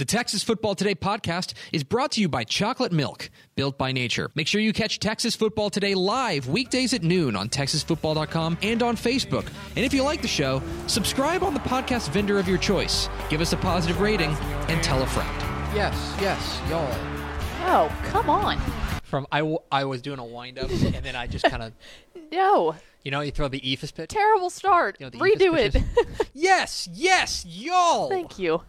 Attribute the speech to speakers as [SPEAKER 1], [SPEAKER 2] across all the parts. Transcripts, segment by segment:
[SPEAKER 1] The Texas Football Today podcast is brought to you by Chocolate Milk, built by nature. Make sure you catch Texas Football Today live weekdays at noon on texasfootball.com and on Facebook. And if you like the show, subscribe on the podcast vendor of your choice. Give us a positive rating and tell a friend.
[SPEAKER 2] Yes, yes, y'all.
[SPEAKER 3] Oh, come on.
[SPEAKER 2] From I, w- I was doing a wind up and then I just kind of
[SPEAKER 3] No.
[SPEAKER 2] you know you throw the eephus pitch.
[SPEAKER 3] Terrible start.
[SPEAKER 2] You know, the
[SPEAKER 3] Redo it.
[SPEAKER 2] yes, yes, y'all.
[SPEAKER 3] Thank you.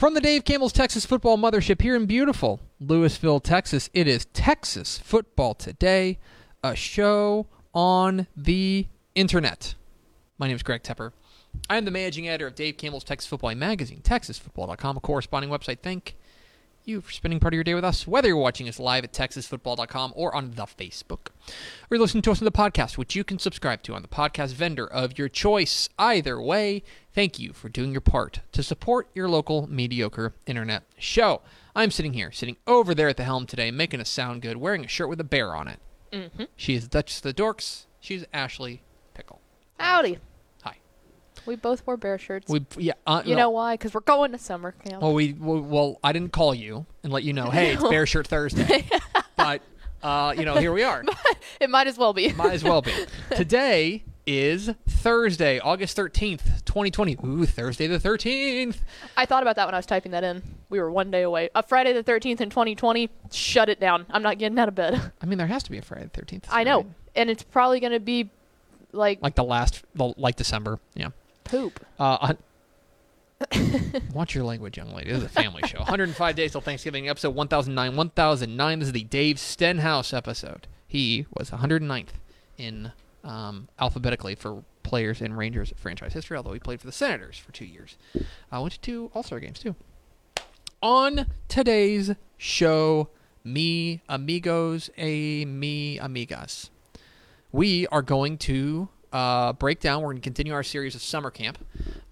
[SPEAKER 2] From the Dave Campbell's Texas Football Mothership here in beautiful Lewisville, Texas, it is Texas Football Today, a show on the internet. My name is Greg Tepper. I am the managing editor of Dave Campbell's Texas Football Magazine, TexasFootball.com, a corresponding website. Thank you for spending part of your day with us, whether you're watching us live at TexasFootball.com or on the Facebook, or you're listening to us on the podcast, which you can subscribe to on the podcast vendor of your choice. Either way, thank you for doing your part to support your local mediocre internet show. I'm sitting here, sitting over there at the helm today, making us sound good, wearing a shirt with a bear on it. Mm-hmm. She is Duchess of the Dorks. She's Ashley Pickle.
[SPEAKER 3] Howdy. We both wore bear shirts.
[SPEAKER 2] We yeah. Uh,
[SPEAKER 3] you
[SPEAKER 2] no.
[SPEAKER 3] know why? Because we're going to summer camp.
[SPEAKER 2] Well, we well, well, I didn't call you and let you know. Hey, it's Bear Shirt Thursday. but uh, you know, here we are.
[SPEAKER 3] it might as well be.
[SPEAKER 2] Might as well be. Today is Thursday, August thirteenth, twenty twenty. Ooh, Thursday the thirteenth.
[SPEAKER 3] I thought about that when I was typing that in. We were one day away. A Friday the 13th in 2020, shut it down. I'm not getting out of bed.
[SPEAKER 2] I mean, there has to be a Friday the thirteenth.
[SPEAKER 3] I know. And it's probably going to be like,
[SPEAKER 2] Like the last, like December. Yeah.
[SPEAKER 3] Poop.
[SPEAKER 2] Uh, watch your language, young lady. This is a family show. 105 days till Thanksgiving, episode 1009. 1009. This is the Dave Stenhouse episode. He was 109th in um, alphabetically for players in Rangers franchise history, although he played for the Senators for two years. I went to two All Star games too. On today's show, me amigos, a me amigas we are going to uh, break down. We're going to continue our series of summer camp,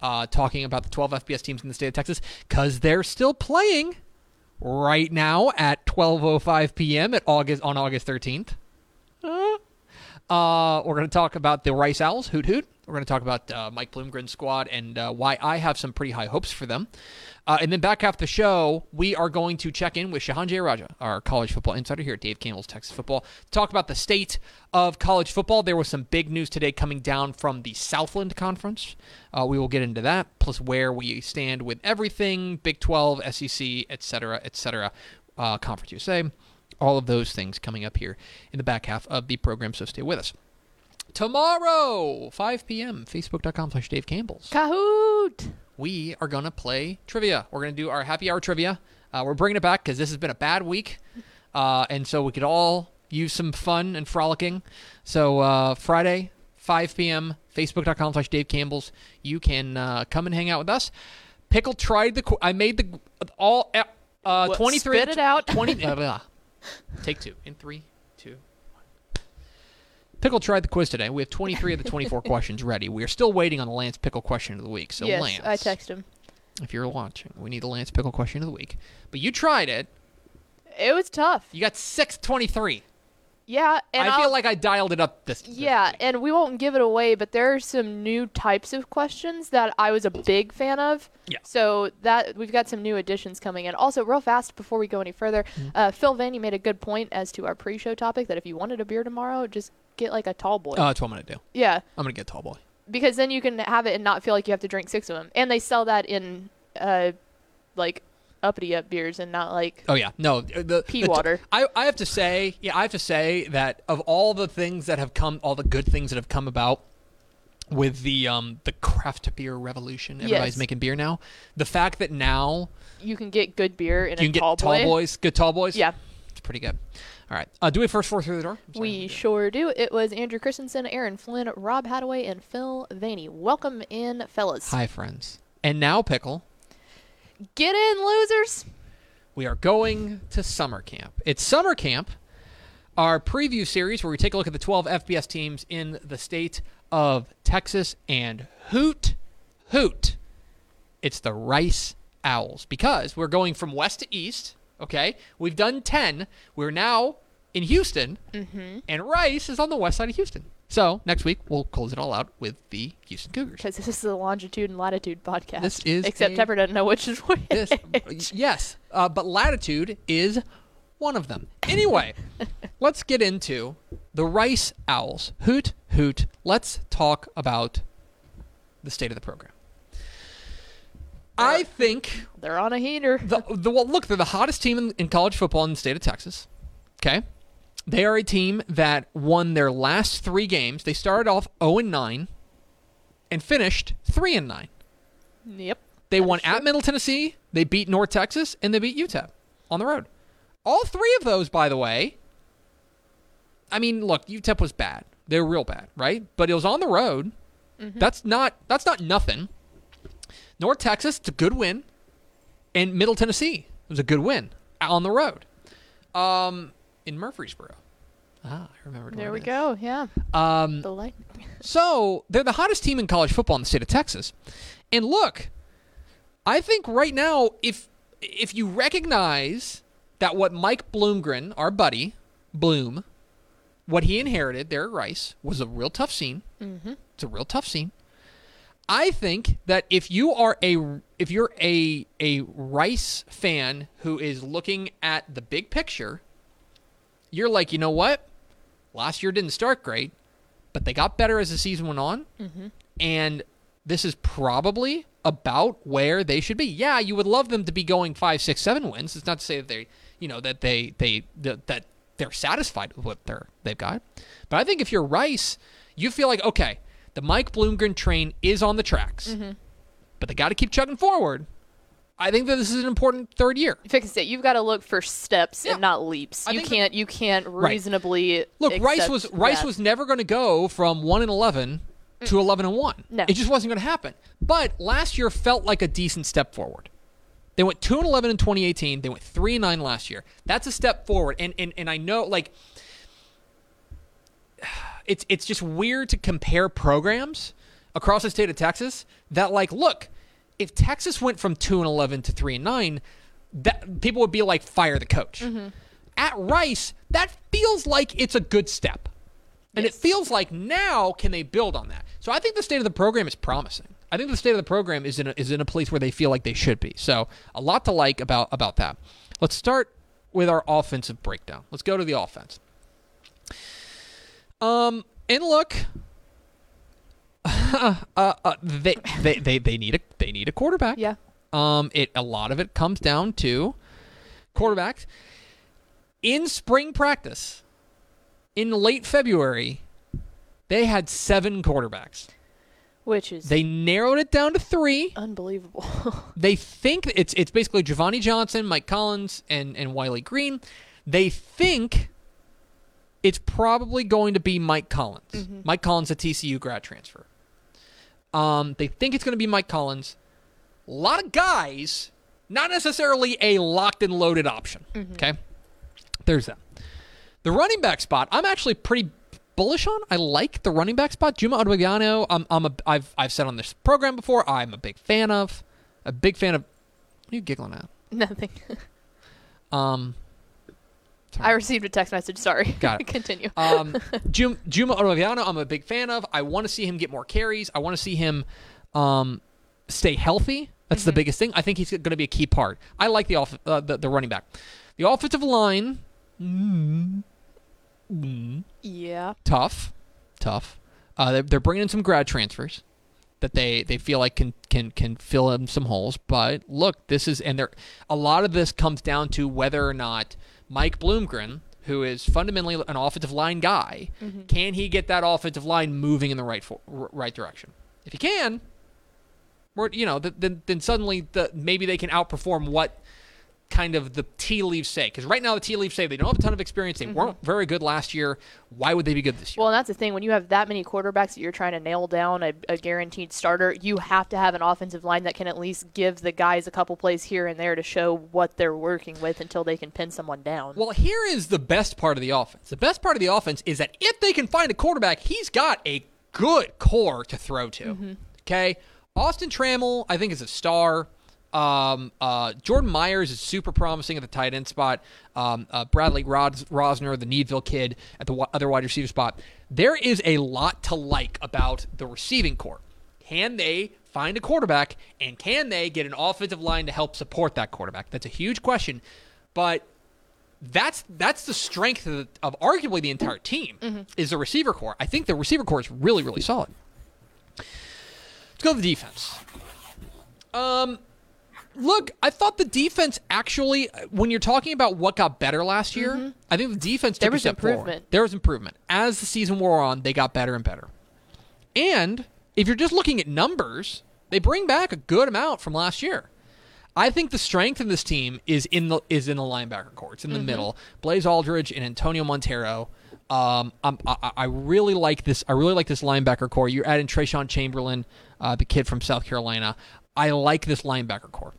[SPEAKER 2] uh, talking about the 12 FBS teams in the state of Texas because they're still playing right now at 12:05 p.m. at August on August 13th. Uh, uh, we're going to talk about the Rice Owls, hoot hoot. We're going to talk about uh, Mike Bloomgren's squad and uh, why I have some pretty high hopes for them. Uh, and then back half the show, we are going to check in with Shehan Jeyarajah, our college football insider here at Dave Campbell's Texas Football, talk about the state of college football. There was some big news today coming down from the Southland Conference. Uh, we will get into that, plus where we stand with everything Big 12, SEC, et cetera, et cetera, uh, Conference USA. All of those things coming up here in the back half of the program, so stay with us. Tomorrow, 5 p.m., facebook.com slash Dave Campbell's
[SPEAKER 3] Kahoot!
[SPEAKER 2] we are going to play trivia. We're going to do our happy hour trivia. Uh, we're bringing it back because this has been a bad week. Uh, and so we could all use some fun and frolicking. So uh, Friday, 5 p.m., facebook.com slash Dave Campbell's. You can uh, come and hang out with us. Pickle tried the. Qu- I made the all uh,
[SPEAKER 3] What,
[SPEAKER 2] 23.
[SPEAKER 3] spit it out?
[SPEAKER 2] 20. Take two. In three, two. Pickle tried the quiz today. We have 23 of the 24 questions ready. We are still waiting on the Lance Pickle question of the week. So
[SPEAKER 3] yes,
[SPEAKER 2] Lance,
[SPEAKER 3] I text him.
[SPEAKER 2] if you're watching, we need the Lance Pickle question of the week. But you tried it.
[SPEAKER 3] It was tough.
[SPEAKER 2] You got 623.
[SPEAKER 3] Yeah, and
[SPEAKER 2] I feel
[SPEAKER 3] I'll-
[SPEAKER 2] like I dialed it up this.
[SPEAKER 3] Yeah, and we won't give it away, but there are some new types of questions that I was a big fan of.
[SPEAKER 2] Yeah.
[SPEAKER 3] So that we've got some new additions coming in. Also, real fast before we go any further,
[SPEAKER 2] Mm-hmm.
[SPEAKER 3] uh, Phil Vanny made a good point as to our pre-show topic that if you wanted a beer tomorrow, just get like a tall boy.
[SPEAKER 2] Uh, that's what I'm to do.
[SPEAKER 3] yeah,
[SPEAKER 2] I'm going to get tall boy.
[SPEAKER 3] because then you can have it and not feel like you have to drink six of them. And they sell that in, uh, like uppity up beers and not like
[SPEAKER 2] Oh yeah, no, the
[SPEAKER 3] Pea
[SPEAKER 2] the-
[SPEAKER 3] water.
[SPEAKER 2] I I have to say, yeah, I have to say that of all the things that have come, all the good things that have come about with the um the craft beer revolution. Everybody's
[SPEAKER 3] Yes.
[SPEAKER 2] making beer now. The fact that now
[SPEAKER 3] You can get good beer in
[SPEAKER 2] you
[SPEAKER 3] a
[SPEAKER 2] can get
[SPEAKER 3] tall
[SPEAKER 2] tall
[SPEAKER 3] boy.
[SPEAKER 2] boys, good tall boys.
[SPEAKER 3] Yeah,
[SPEAKER 2] it's pretty good. All right, uh, do we first four through the door? Sorry,
[SPEAKER 3] we sure do. It was Andrew Christensen, Aaron Flynn, Rob Hadaway, and Phil Vaney. Welcome in, fellas.
[SPEAKER 2] Hi, friends. And now, pickle.
[SPEAKER 3] Get in, losers.
[SPEAKER 2] we are going to summer camp. It's summer camp, our preview series where we take a look at the 12 FBS teams in the state of Texas and hoot, hoot. It's the Rice Owls because we're going from west to east. Okay, we've done 10. We're now in Houston, mm-hmm. and Rice is on the west side of Houston. So next week we'll close it all out with the Houston Cougars.
[SPEAKER 3] Because this is the longitude and latitude podcast.
[SPEAKER 2] This is
[SPEAKER 3] Except
[SPEAKER 2] a-
[SPEAKER 3] Tepper doesn't know which is which.
[SPEAKER 2] this yes uh, but latitude is one of them anyway let's get into the rice owls hoot hoot let's talk about the state of the program i think
[SPEAKER 3] They're on a heater.
[SPEAKER 2] the, the well, look they're the hottest team in, in college football in the state of texas okay they are a team that won their last three games they started off 0 and 9 and finished 3 and 9
[SPEAKER 3] Yep.
[SPEAKER 2] they won
[SPEAKER 3] true.
[SPEAKER 2] at Middle Tennessee, they beat North Texas, and they beat UTEP on the road. All three of those, by the way. I mean, look, UTEP was bad. They were real bad, right? But it was on the road.
[SPEAKER 3] Mm-hmm.
[SPEAKER 2] That's not that's not nothing. North Texas, it's a good win, and Middle Tennessee it was a good win on the road, um, in Murfreesboro. Ah, I remember.
[SPEAKER 3] There we go. Yeah.
[SPEAKER 2] Um,
[SPEAKER 3] The light.
[SPEAKER 2] so they're the hottest team in college football in the state of Texas. And look, I think right now, if if you recognize that what Mike Bloomgren, our buddy Bloom, what he inherited there at Rice was a real tough scene. Mm-hmm. It's a real tough scene. I think that if you are a if you're a a Rice fan who is looking at the big picture, you're like, you know what? Last year didn't start great, but they got better as the season went on, mm-hmm. and this is probably about where they should be. Yeah, you would love them to be going five, six, seven wins. It's not to say that they, you know, that they they that, they're satisfied with what they're they've got, but I think if you're Rice, you feel like okay, the Mike Bloomgren train is on the tracks, mm-hmm. but they got to keep chugging forward. I think that this is an important third year.
[SPEAKER 3] Fix it. You've got to look for steps
[SPEAKER 2] Yeah.
[SPEAKER 3] and not leaps.
[SPEAKER 2] I
[SPEAKER 3] you can't. You can't
[SPEAKER 2] Right.
[SPEAKER 3] reasonably.
[SPEAKER 2] Look, Rice was Rice
[SPEAKER 3] that.
[SPEAKER 2] was never going to go from one and eleven to mm. eleven and one.
[SPEAKER 3] No.
[SPEAKER 2] It just wasn't going to happen. But last year felt like a decent step forward. They went two and eleven in 2018. They went three and nine last year. That's a step forward. And and and I know like it's it's just weird to compare programs across the state of Texas. That like, look, if Texas went from two and eleven to three and nine, that people would be like, fire the coach. At Rice, that feels like it's a good step. And it feels like now can they build on that? So I think the state of the program is promising. I think the state of the program is in a, is in a place where they feel like they should be. So a lot to like about about that. Let's start with our offensive breakdown. Let's go to the offense. Um, and look, uh, uh, they, they they they need a they need a quarterback.
[SPEAKER 3] Yeah.
[SPEAKER 2] Um, it a lot of it comes down to quarterbacks. In spring practice, in late February, they had seven quarterbacks.
[SPEAKER 3] Which is
[SPEAKER 2] They narrowed it down to three.
[SPEAKER 3] unbelievable.
[SPEAKER 2] They think it's it's basically Giovanni Johnson, Mike Collins, and and Wiley Green. They think it's probably going to be Mike Collins. Mike Collins, a TCU grad transfer. Um, they think it's going to be Mike Collins. A lot of guys, not necessarily a locked and loaded option. Okay, there's that. The running back spot, I'm actually pretty bullish on. I like the running back spot. Juma Otoviano, I'm, I'm a, I've, I've said on this program before, I'm a big fan of. A big fan of. What are you giggling at?
[SPEAKER 3] Nothing.
[SPEAKER 2] Um,
[SPEAKER 3] I received a text message. Sorry.
[SPEAKER 2] Got it.
[SPEAKER 3] Continue.
[SPEAKER 2] um, Jum, Juma Otoviano, I'm a big fan of. I want to see him get more carries. I want to see him um, stay healthy. That's the biggest thing. I think he's going to be a key part. I like the off uh, the, the running back. The offensive line, mm, mm,
[SPEAKER 3] yeah.
[SPEAKER 2] tough, tough. Uh, they're, they're bringing in some grad transfers that they, they feel like can can can fill in some holes. But look, this is and there a lot of this comes down to whether or not Mike Bloomgren, who is fundamentally an offensive line guy, mm-hmm. can he get that offensive line moving in the right for, right direction? If he can, we're, you know, then then suddenly the maybe they can outperform what kind of the tea leaves say. Because right now the tea leaves say they don't have a ton of experience. They mm-hmm. weren't very good last year. Why would they be good this year?
[SPEAKER 3] Well, that's the thing. When you have that many quarterbacks that you're trying to nail down a, a guaranteed starter, you have to have an offensive line that can at least give the guys a couple plays here and there to show what they're working with until they can pin someone down.
[SPEAKER 2] Well, here is the best part of the offense. The best part of the offense is that if they can find a quarterback, he's got a good core to throw to. Mm-hmm. Okay? Austin Trammell, I think, is a star. Um, uh, Jordan Myers is super promising at the tight end spot. Um, uh, Bradley Ros- Rozner, the Needville kid, at the wi- other wide receiver spot. There is a lot to like about the receiving core. Can they find a quarterback, and can they get an offensive line to help support that quarterback? That's a huge question, but that's that's the strength of, the, of arguably the entire team is the receiver core. I think the receiver core is really really solid. Let's go to the defense. Um, look, I thought the defense actually, when you're talking about what got better last year, I think the defense took
[SPEAKER 3] There
[SPEAKER 2] a
[SPEAKER 3] was
[SPEAKER 2] step forward.
[SPEAKER 3] improvement.
[SPEAKER 2] There was improvement as the season wore on. They got better and better. And if you're just looking at numbers, they bring back a good amount from last year. I think the strength of this team is in the is in the linebacker core. It's in the middle. Blaze Alldredge and Antonio Montero. Um, I'm, I, I really like this. I really like this linebacker core. You're adding Treshawn Chamberlain, uh, the kid from South Carolina. I like this linebacker core.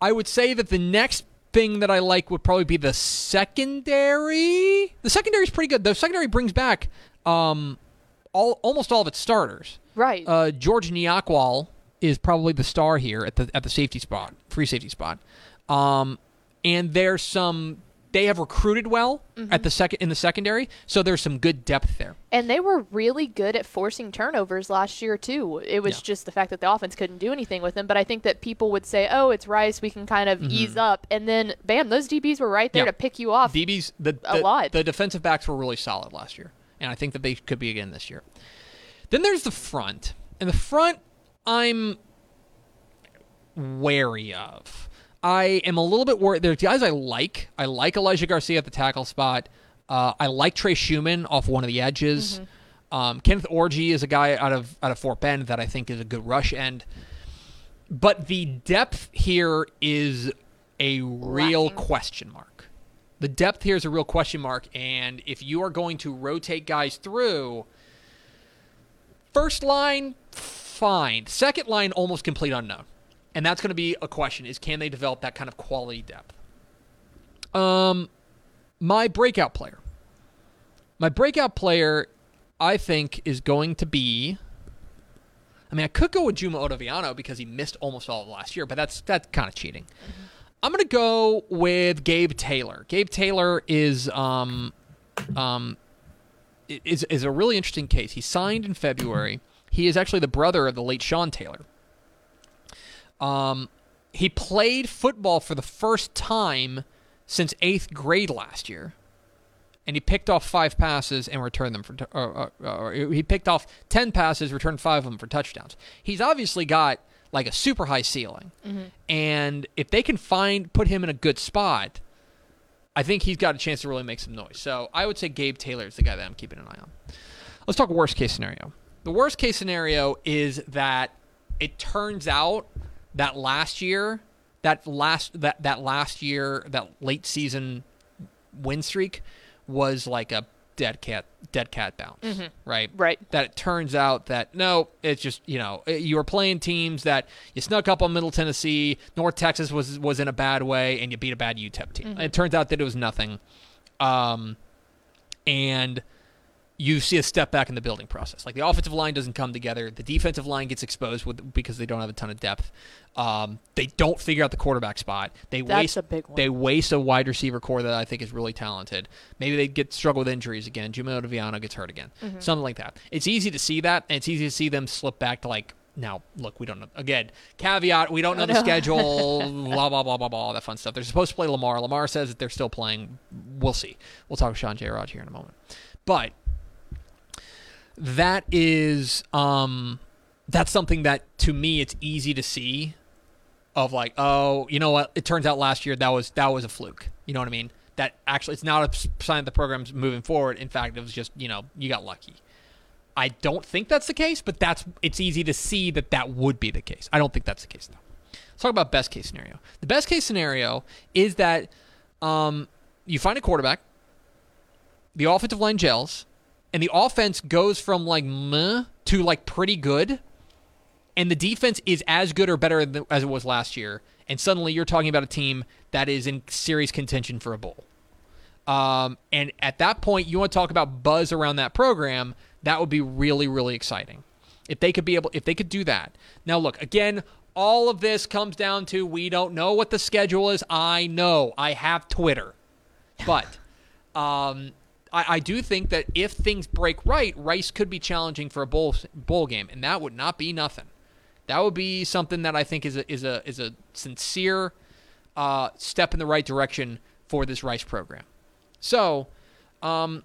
[SPEAKER 2] I would say that the next thing that I like would probably be the secondary. The secondary is pretty good. The secondary brings back um, all almost all of its starters.
[SPEAKER 3] right.
[SPEAKER 2] Uh, George Niakwal is probably the star here at the at the safety spot, free safety spot. Um, and there's some they have recruited well at the second in the secondary, so there's some good depth there.
[SPEAKER 3] And they were really good at forcing turnovers last year too. It was
[SPEAKER 2] Yeah.
[SPEAKER 3] just the fact that the offense couldn't do anything with them. But I think that people would say, "Oh, it's Rice. We can kind of ease up." And then, bam, those DBs were right there
[SPEAKER 2] Mm-hmm. Yeah.
[SPEAKER 3] to pick you off.
[SPEAKER 2] DBs the
[SPEAKER 3] A lot.
[SPEAKER 2] the defensive backs were really solid last year, and I think that they could be again this year. Then there's the front, and the front I'm wary of. I am a little bit worried. There's guys I like. I like Elijah Garcia at the tackle spot. Uh, I like Trey Schumann off one of the edges. Um, Kenneth Orgy is a guy out of out of Fort Bend that I think is a good rush end. But the depth here is a real
[SPEAKER 3] Lacking.
[SPEAKER 2] question mark. The depth here is a real question mark, and if you are going to rotate guys through, first line, fine. Second line, almost complete unknown. And that's going to be a question: is can they develop that kind of quality depth? Um, my breakout player. My breakout player, I think, is going to be. I mean, I could go with Juma Otoviano because he missed almost all of last year, but that's that's kind of cheating. I'm going to go with Gabe Taylor. Gabe Taylor is um, um, is is a really interesting case. He signed in February. He is actually the brother of the late Sean Taylor. Um, he played football for the first time since eighth grade last year, and he picked off five passes and returned them for. t- Or, or, or he picked off ten passes, returned five of them for touchdowns. He's obviously got like a super high ceiling, mm-hmm. and if they can find put him in a good spot, I think he's got a chance to really make some noise. So I would say Gabe Taylor is the guy that I'm keeping an eye on. Let's talk worst case scenario. The worst case scenario is that it turns out that last year, that last that that last year, that late season win streak was like a dead cat dead cat bounce, right?
[SPEAKER 3] Right.
[SPEAKER 2] That it turns out that no, it's just you know you were playing teams that you snuck up on Middle Tennessee, North Texas was was in a bad way, and you beat a bad UTEP team. And it turns out that it was nothing, um, and you see a step back in the building process. Like the offensive line doesn't come together, the defensive line gets exposed with because they don't have a ton of depth. Um, they don't figure out the quarterback spot. They
[SPEAKER 3] That's
[SPEAKER 2] waste
[SPEAKER 3] a big one.
[SPEAKER 2] They waste a wide receiver core that I think is really talented. Maybe they get struggle with injuries again. Jimmy Otoviano gets hurt again,
[SPEAKER 3] Mm-hmm.
[SPEAKER 2] something like that. It's easy to see that, and it's easy to see them slip back to like. Now, look, we don't know. Again, caveat: we don't know the schedule. blah blah blah blah blah. All that fun stuff. They're supposed to play Lamar. Lamar says that they're still playing. We'll see. We'll talk with Sean J. Rod here in a moment. But that is um that's something that to me it's easy to see of like oh you know what it turns out last year that was that was a fluke you know what i mean that actually it's not a sign that the program's moving forward. In fact, it was just you know you got lucky. I don't think that's the case, but that's it's easy to see that that would be the case. I don't think that's the case though. Let's talk about best case scenario. The best case scenario is that um, you find a quarterback, the offensive line gels, and the offense goes from like meh to like pretty good, and the defense is as good or better as it was last year, and suddenly you're talking about a team that is in serious contention for a bowl. Um, and at that point, you want to talk about buzz around that program. That would be really, really exciting if they could be able, if they could do that. Now, look again. All of this comes down to we don't know what the schedule is. I know. I have Twitter, but um, I, I, do think that if things break right, Rice could be challenging for a bowl bowl game, and that would not be nothing. That would be something that I think is a is a is a sincere uh, step in the right direction for this Rice program. So, um,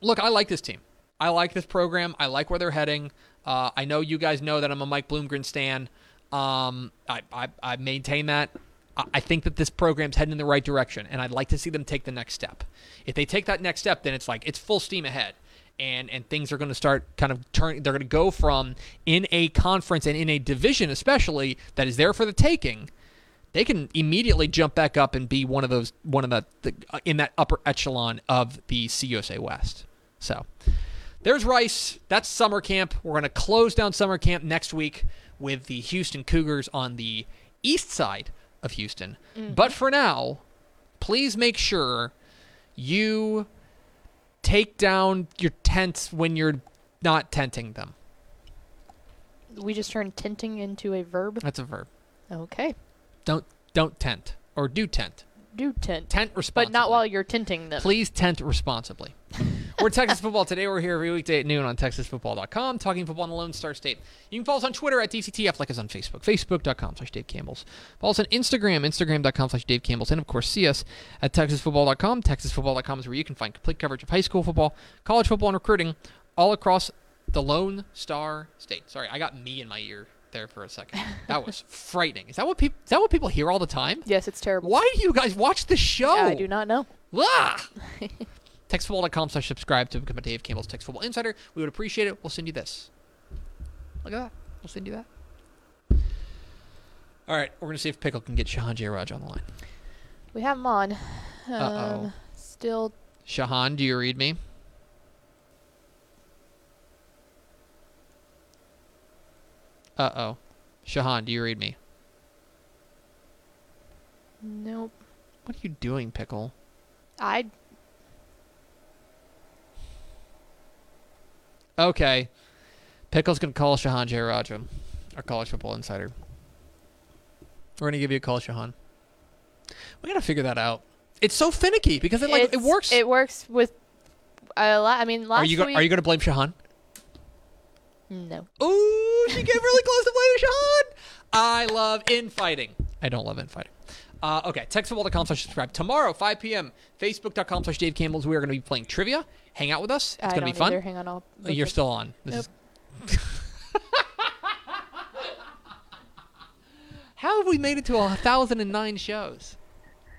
[SPEAKER 2] look, I like this team. I like this program. I like where they're heading. Uh, I know you guys know that I'm a Mike Bloomgren stan. Um, I, I, I maintain that. I think that this program's heading in the right direction, and I'd like to see them take the next step. If they take that next step, then it's like it's full steam ahead, and and things are going to start kind of turning. They're going to go from in a conference and in a division, especially that is there for the taking. They can immediately jump back up and be one of those one of the, the uh, in that upper echelon of the CUSA West. So there's Rice. That's summer camp. We're going to close down summer camp next week with the Houston Cougars on the east side of Houston. Mm-hmm. But for now, please make sure you take down your tents when you're not tenting them.
[SPEAKER 3] We just turned tenting into a verb.
[SPEAKER 2] That's a verb.
[SPEAKER 3] Okay.
[SPEAKER 2] Don't don't tent or do tent.
[SPEAKER 3] Do tent.
[SPEAKER 2] Tent responsibly.
[SPEAKER 3] But not while you're tenting them.
[SPEAKER 2] Please tent responsibly. we're Texas Football. Today we're here every weekday at noon on TexasFootball.com, talking football in the Lone Star State. You can follow us on Twitter at DCTF, like us on Facebook, Facebook.com slash Dave Campbell's. Follow us on Instagram, Instagram.com slash Dave Campbell's, and of course see us at TexasFootball.com. TexasFootball.com is where you can find complete coverage of high school football, college football, and recruiting all across the Lone Star State. Sorry, I got me in my ear there for a second. That was frightening. Is that what people? Is that what people hear all the time?
[SPEAKER 3] Yes, it's terrible.
[SPEAKER 2] Why do you guys watch the show?
[SPEAKER 3] I do not know.
[SPEAKER 2] Ah! TexasFootball.com slash subscribe to become a Dave Campbell's Texas Football Insider. We would appreciate it. We'll send you this. Look at that. We'll send you that. All right, we're going to see if Pickle can get Shehan Jeyarajah on the line.
[SPEAKER 3] We have him on.
[SPEAKER 2] Um, Uh-oh.
[SPEAKER 3] Still.
[SPEAKER 2] Shehan, do you read me? Uh oh. Shehan, do you read me?
[SPEAKER 3] Nope.
[SPEAKER 2] What are you doing, Pickle?
[SPEAKER 3] I.
[SPEAKER 2] Okay. Pickle's gonna call Shehan Jeyarajah, our college football insider. We're gonna give you a call, Shehan. We gotta figure that out. It's so finicky because it like
[SPEAKER 3] it's,
[SPEAKER 2] it works.
[SPEAKER 3] It works with. A lot. I mean, last
[SPEAKER 2] are you go-
[SPEAKER 3] week.
[SPEAKER 2] are you gonna blame Shehan?
[SPEAKER 3] No.
[SPEAKER 2] Ooh, she came really close to blaming Shehan. I love infighting. I don't love infighting. Uh, okay, textfootball.com slash subscribe. Tomorrow, 5 p.m., facebook.com slash Dave Campbell's. We are going to be playing trivia. Hang out with us. It's going to be fun.
[SPEAKER 3] Either. Hang on, I'll
[SPEAKER 2] uh, You're still on. This
[SPEAKER 3] nope.
[SPEAKER 2] is... How have we made it to a 1,009 shows?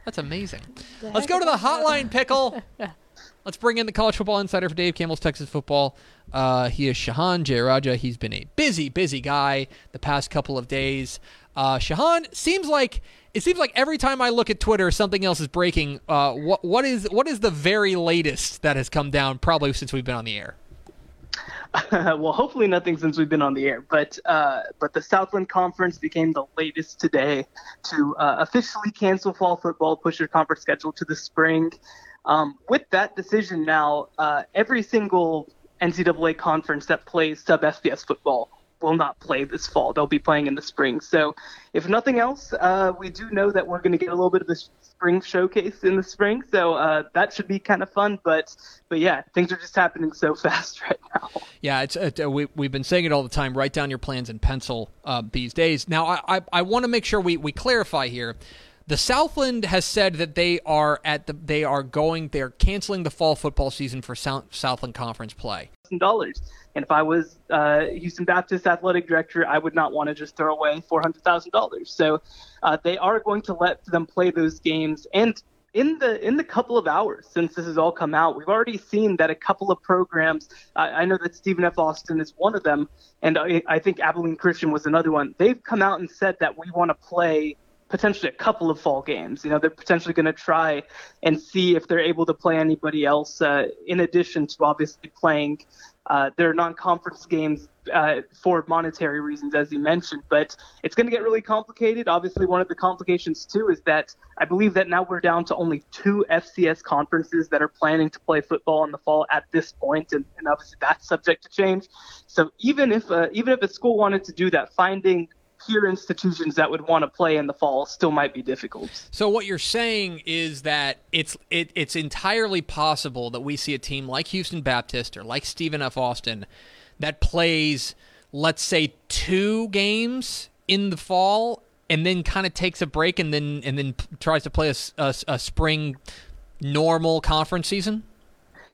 [SPEAKER 2] That's amazing. Let's go to the hotline, Pickle. Let's bring in the college football insider for Dave Campbell's Texas Football. Uh, he is Shehan Jeyarajah. He's been a busy, busy guy the past couple of days. Uh, Shehan seems like it seems like every time I look at Twitter, something else is breaking. Uh, what what is what is the very latest that has come down? Probably since we've been on the air.
[SPEAKER 4] well, hopefully nothing since we've been on the air, but uh, but the Southland Conference became the latest today to uh, officially cancel fall football, push their conference schedule to the spring. Um, with that decision now, uh, every single NCAA conference that plays sub FBS football will not play this fall. They'll be playing in the spring. So, if nothing else, uh, we do know that we're going to get a little bit of a spring showcase in the spring. So uh, that should be kind of fun. But but yeah, things are just happening so fast right now.
[SPEAKER 2] Yeah, it's uh, we we've been saying it all the time. Write down your plans in pencil uh, these days. Now, I I, I want to make sure we we clarify here. The Southland has said that they are at the they are going they're canceling the fall football season for South, Southland Conference play.
[SPEAKER 4] Dollars, and if I was uh, Houston Baptist athletic director, I would not want to just throw away four hundred thousand dollars. So uh, they are going to let them play those games, and in the in the couple of hours since this has all come out, we've already seen that a couple of programs. Uh, I know that Stephen F. Austin is one of them, and I, I think Abilene Christian was another one. They've come out and said that we want to play potentially a couple of fall games. You know, they're potentially going to try and see if they're able to play anybody else uh, in addition to obviously playing uh, their non-conference games uh, for monetary reasons, as you mentioned. But it's going to get really complicated. Obviously, one of the complications too is that I believe that now we're down to only two FCS conferences that are planning to play football in the fall at this point, and, and obviously that's subject to change. So even if uh, even if a school wanted to do that, finding peer institutions that would want to play in the fall still might be difficult.
[SPEAKER 2] So what you're saying is that it's it, it's entirely possible that we see a team like Houston Baptist or like Stephen F. Austin that plays, let's say, two games in the fall and then kind of takes a break and then and then tries to play a, a, a spring normal conference season.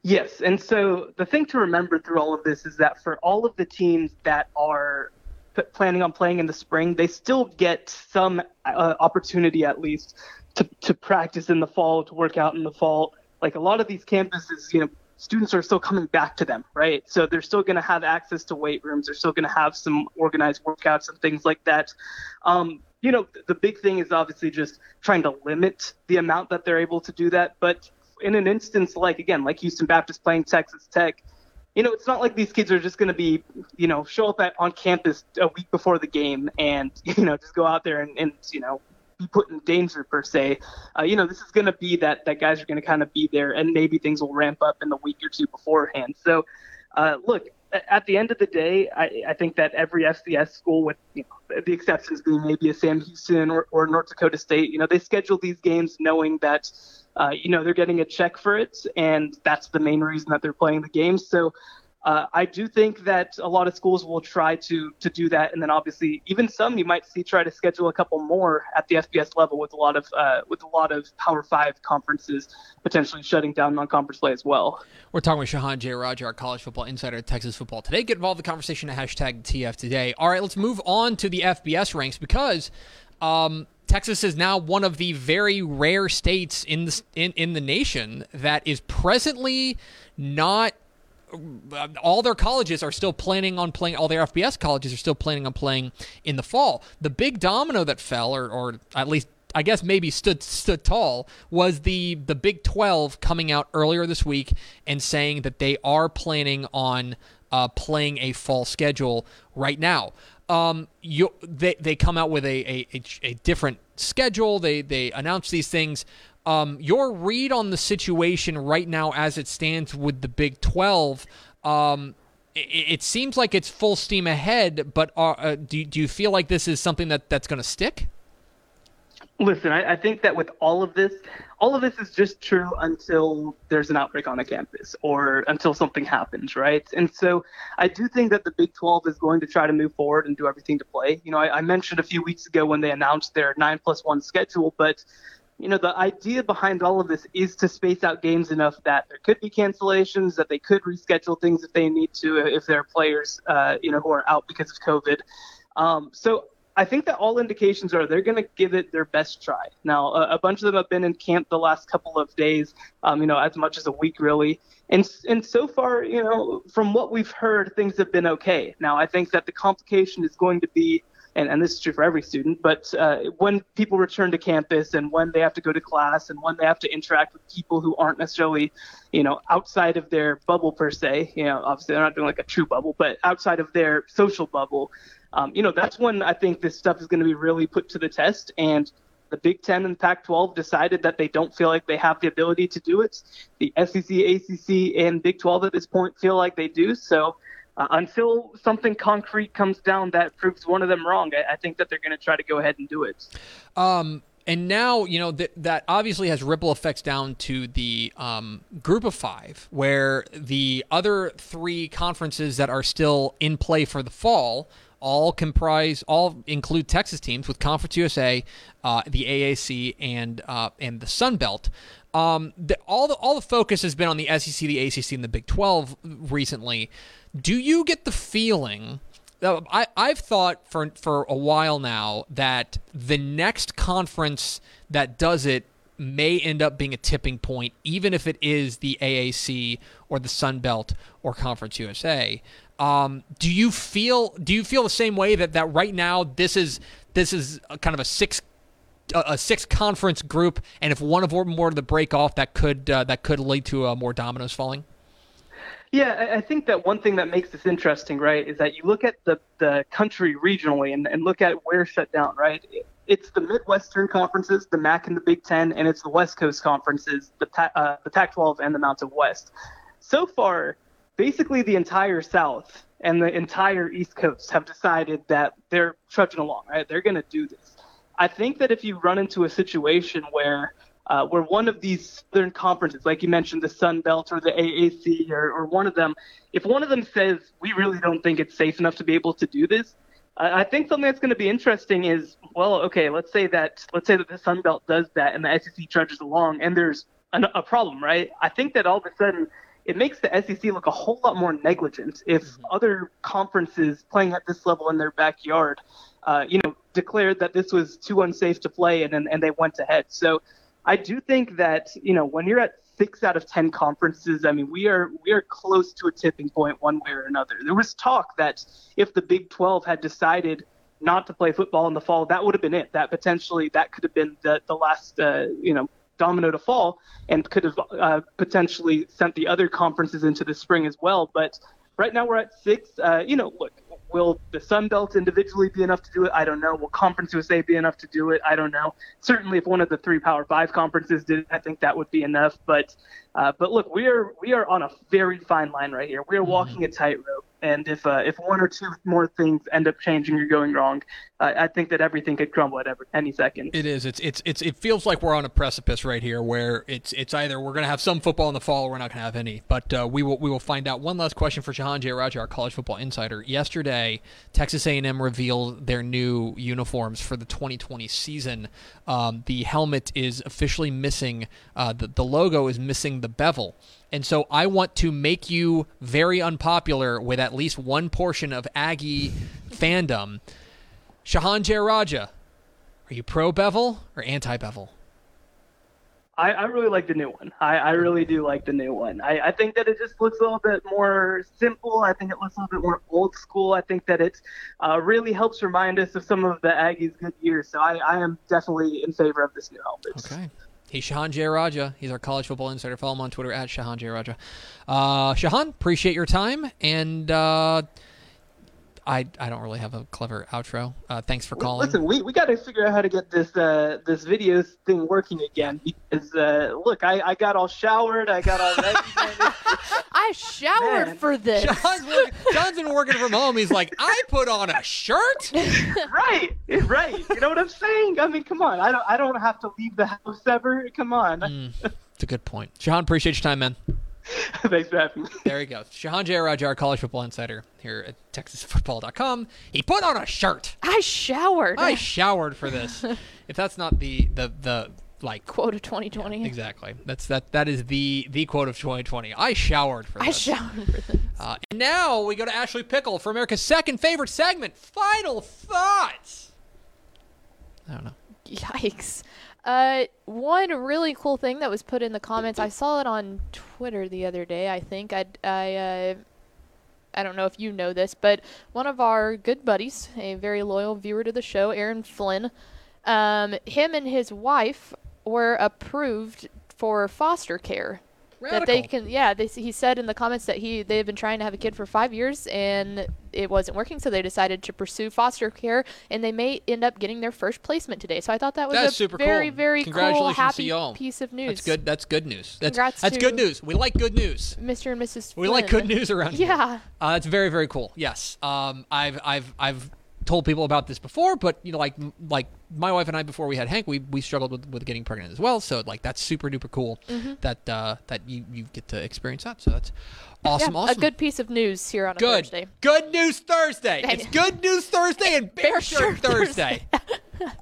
[SPEAKER 4] Yes, and so the thing to remember through all of this is that for all of the teams that are planning on playing in the spring, they still get some uh, opportunity at least to, to practice in the fall, to work out in the fall. Like a lot of these campuses, you know, students are still coming back to them, right? So they're still going to have access to weight rooms. They're still going to have some organized workouts and things like that. Um, you know, the big thing is obviously just trying to limit the amount that they're able to do that. But in an instance like, again, like Houston Baptist playing Texas Tech, you know, it's not like these kids are just going to be, you know, show up at, on campus a week before the game and, you know, just go out there and, and you know, be put in danger per se. Uh, you know, this is going to be that that guys are going to kind of be there, and maybe things will ramp up in the week or two beforehand. So, uh, look, at the end of the day, I, I think that every FCS school, with you know, the exceptions being maybe a Sam Houston or, or North Dakota State, you know, they schedule these games knowing that uh, you know, they're getting a check for it, and that's the main reason that they're playing the game. So uh, I do think that a lot of schools will try to to do that, and then obviously even some you might see try to schedule a couple more at the FBS level with a lot of uh, with a lot of Power Five conferences potentially shutting down non-conference play as well.
[SPEAKER 2] We're talking with Shehan J. Jeyarajah, our college football insider at Texas Football Today. Get involved in the conversation at hashtag TF Today. All right, let's move on to the FBS ranks because. Um, Texas is now one of the very rare states in the in, in the nation that is presently not all their colleges are still planning on playing all their FBS colleges are still planning on playing in the fall. The big domino that fell or, or at least I guess maybe stood stood tall was the the Big 12 coming out earlier this week and saying that they are planning on uh, playing a fall schedule right now um, you they they come out with a, a, a different schedule. They they announce these things. Um, your read on the situation right now as it stands with the Big Twelve. Um, it, it, seems like it's full steam ahead, but uh, uh, do do you feel like this is something that that's going to stick?
[SPEAKER 4] Listen, I, I, think that with all of this, all of this is just true until there's an outbreak on a campus or until something happens, right? And so I do think that the Big 12 is going to try to move forward and do everything to play. You know, I, I mentioned a few weeks ago when they announced their nine plus one schedule, but you know, the idea behind all of this is to space out games enough that there could be cancellations, that they could reschedule things if they need to, if there are players, uh, you know, who are out because of COVID. Um, so I think that all indications are they're going to give it their best try. Now, a, a, bunch of them have been in camp the last couple of days, um, you know, as much as a week really. And, and so far, you know, from what we've heard, things have been okay. Now, I think that the complication is going to be, and, and this is true for every student, but uh, when people return to campus and when they have to go to class and when they have to interact with people who aren't necessarily, you know, outside of their bubble per se, you know, obviously they're not doing like a true bubble, but outside of their social bubble, um, you know, that's when I think this stuff is going to be really put to the test. And the Big Ten and Pac 12 decided that they don't feel like they have the ability to do it. The SEC, ACC, and Big 12 at this point feel like they do. So uh, until something concrete comes down that proves one of them wrong, I, I think that they're going to try to go ahead and do it.
[SPEAKER 2] Um, and now you know that that obviously has ripple effects down to the um, group of five, where the other three conferences that are still in play for the fall all comprise all include Texas teams with Conference USA, uh, the AAC, and uh, and the Sun Belt. Um, the, all the all the focus has been on the SEC, the ACC, and the Big Twelve recently. Do you get the feeling? Uh, I, I've thought for for a while now that the next conference that does it may end up being a tipping point, even if it is the AAC or the Sun Belt or Conference USA. Um, do you feel do you feel the same way that that right now this is this is a kind of a six a, a six conference group, and if one of them were to break off, that could uh, that could lead to uh, more dominoes falling.
[SPEAKER 4] Yeah, I- I think that one thing that makes this interesting, right, is that you look at the, the country regionally and, and look at where shut down, right? It's the Midwestern conferences, the MAC and the Big Ten, and it's the West Coast conferences, the, uh, the Pac 12 and the Mountain West. So far, basically the entire South and the entire East Coast have decided that they're trudging along, right? They're going to do this. I think that if you run into a situation where uh, where one of these southern conferences, like you mentioned, the Sun Belt or the AAC or, or one of them, if one of them says we really don't think it's safe enough to be able to do this, I I think something that's going to be interesting is, well, okay, let's say that let's say that the Sun Belt does that and the SEC trudges along, and there's an, a problem, right? I think that all of a sudden it makes the SEC look a whole lot more negligent if other conferences playing at this level in their backyard, uh, you know, declared that this was too unsafe to play and, and and they went ahead. So I do think that you know when you're at six out of ten conferences, I mean we are we are close to a tipping point one way or another. There was talk that if the Big 12 had decided not to play football in the fall, that would have been it. That potentially that could have been the the last uh, you know domino to fall and could have uh, potentially sent the other conferences into the spring as well. But right now we're at six. Uh, you know, look, will the Sun Belt individually be enough to do it? I don't know. Will Conference USA be enough to do it? I don't know. Certainly, if one of the three Power Five conferences did, I think that would be enough. But uh, but look, we are we are on a very fine line right here. We are walking a tightrope. And if uh, if one or two more things end up changing or going wrong, uh, I think that everything could crumble at every, any second.
[SPEAKER 2] It is. It's it's it's it feels like we're on a precipice right here, where it's it's either we're going to have some football in the fall, or we're not going to have any. But uh, we will we will find out. One last question for Shehan Jeyarajah, our college football insider. Yesterday, Texas A&M revealed their new uniforms for the 2020 season. Um, the helmet is officially missing. Uh, the the logo is missing the bevel. And so I want to make you very unpopular with at least one portion of Aggie fandom. Shehan Jeyarajah, are you pro bevel or anti bevel?
[SPEAKER 4] I, I really like the new one. I, I really do like the new one. I, I think that it just looks a little bit more simple. I think it looks a little bit more old school. I think that it uh, really helps remind us of some of the Aggies' good years. So I, I am definitely in favor of this new helmet.
[SPEAKER 2] Okay. He's Shehan Jeyarajah. He's our college football insider. Follow him on Twitter at Shehan Jeyarajah. Uh, Shehan, appreciate your time. And uh, I, I don't really have a clever outro. Uh, thanks for calling.
[SPEAKER 4] Listen, we, we got to figure out how to get this uh, this video thing working again because uh, look, I, I got all showered, I got all ready. Man.
[SPEAKER 3] I showered
[SPEAKER 4] Man.
[SPEAKER 3] for this.
[SPEAKER 2] Shehan's, working, Shehan's been working from home. He's like, I put on a shirt.
[SPEAKER 4] right, right. You know what I'm saying? I mean, come on. I don't I don't have to leave the house ever. Come on.
[SPEAKER 2] Mm. It's a good point. Shehan, appreciate your time, man.
[SPEAKER 4] Thanks for having me.
[SPEAKER 2] There he go. Shehan Jeyarajah, our college football insider here at TexasFootball.com. He put on a shirt.
[SPEAKER 3] I showered.
[SPEAKER 2] I showered for this. if that's not the the the like
[SPEAKER 3] Quote of 2020.
[SPEAKER 2] exactly, that's that that is the the quote of 2020. I showered for this.
[SPEAKER 3] I showered for this.
[SPEAKER 2] Uh, and now we go to Ashley Pickle for America's second favorite segment. Final thoughts. I don't know.
[SPEAKER 3] Yikes. Uh, one really cool thing that was put in the comments. I saw it on Twitter the other day. I think I I uh, I don't know if you know this, but one of our good buddies, a very loyal viewer to the show, Aaron Flynn, um, him and his wife were approved for foster care. That they
[SPEAKER 2] Radical.
[SPEAKER 3] can, yeah. They, he said in the comments that he they've been trying to have a kid for five years and it wasn't working, so they decided to pursue foster care, and they may end up getting their first placement today. So I thought that was
[SPEAKER 2] That's
[SPEAKER 3] a
[SPEAKER 2] super
[SPEAKER 3] very
[SPEAKER 2] cool.
[SPEAKER 3] very cool, happy piece of news.
[SPEAKER 2] That's good. That's good news. That's
[SPEAKER 3] Congrats
[SPEAKER 2] that's good news. We like good news.
[SPEAKER 3] Mr. and Mrs.
[SPEAKER 2] We like good news around here.
[SPEAKER 3] Yeah.
[SPEAKER 2] Uh, it's very very cool. Yes. Um, I've I've I've told people about this before, but you know, like like my wife and I before we had Hank, we, we struggled with, with getting pregnant as well. So like that's super duper cool
[SPEAKER 3] Mm-hmm.
[SPEAKER 2] that uh, that you, you get to experience that. So that's awesome.
[SPEAKER 3] yeah,
[SPEAKER 2] awesome.
[SPEAKER 3] A good piece of news here on a
[SPEAKER 2] good
[SPEAKER 3] Thursday.
[SPEAKER 2] good news Thursday.
[SPEAKER 3] Hey.
[SPEAKER 2] It's good news Thursday and Bear,
[SPEAKER 3] Bear
[SPEAKER 2] Shirt Thursday.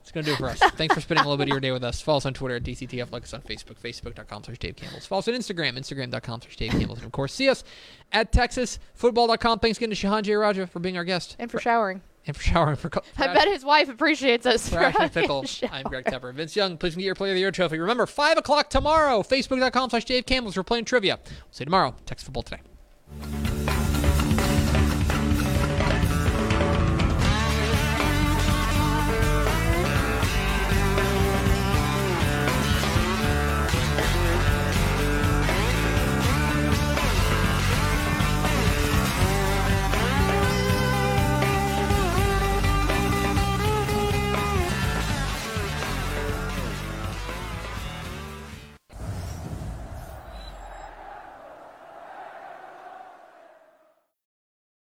[SPEAKER 2] It's gonna do it for us. Thanks for spending a little bit of your day with us. Follow us on Twitter at DCTF. Like us on Facebook, Facebook.com slash Dave Campbell's. Follow us on Instagram, Instagram.com slash Dave Campbell's. And of course, see us at TexasFootball.com. Thanks again to Shehan Jeyarajah for being our guest.
[SPEAKER 3] And for showering.
[SPEAKER 2] And for showering for, co-
[SPEAKER 3] I bet his wife appreciates us.
[SPEAKER 2] For
[SPEAKER 3] having
[SPEAKER 2] Pickle. I'm Greg Tepper. Vince Young, please get your Player of the Year trophy. Remember, 5 o'clock tomorrow, facebook.com slash Dave Campbell's for playing trivia. We'll see you tomorrow. Text Football Today.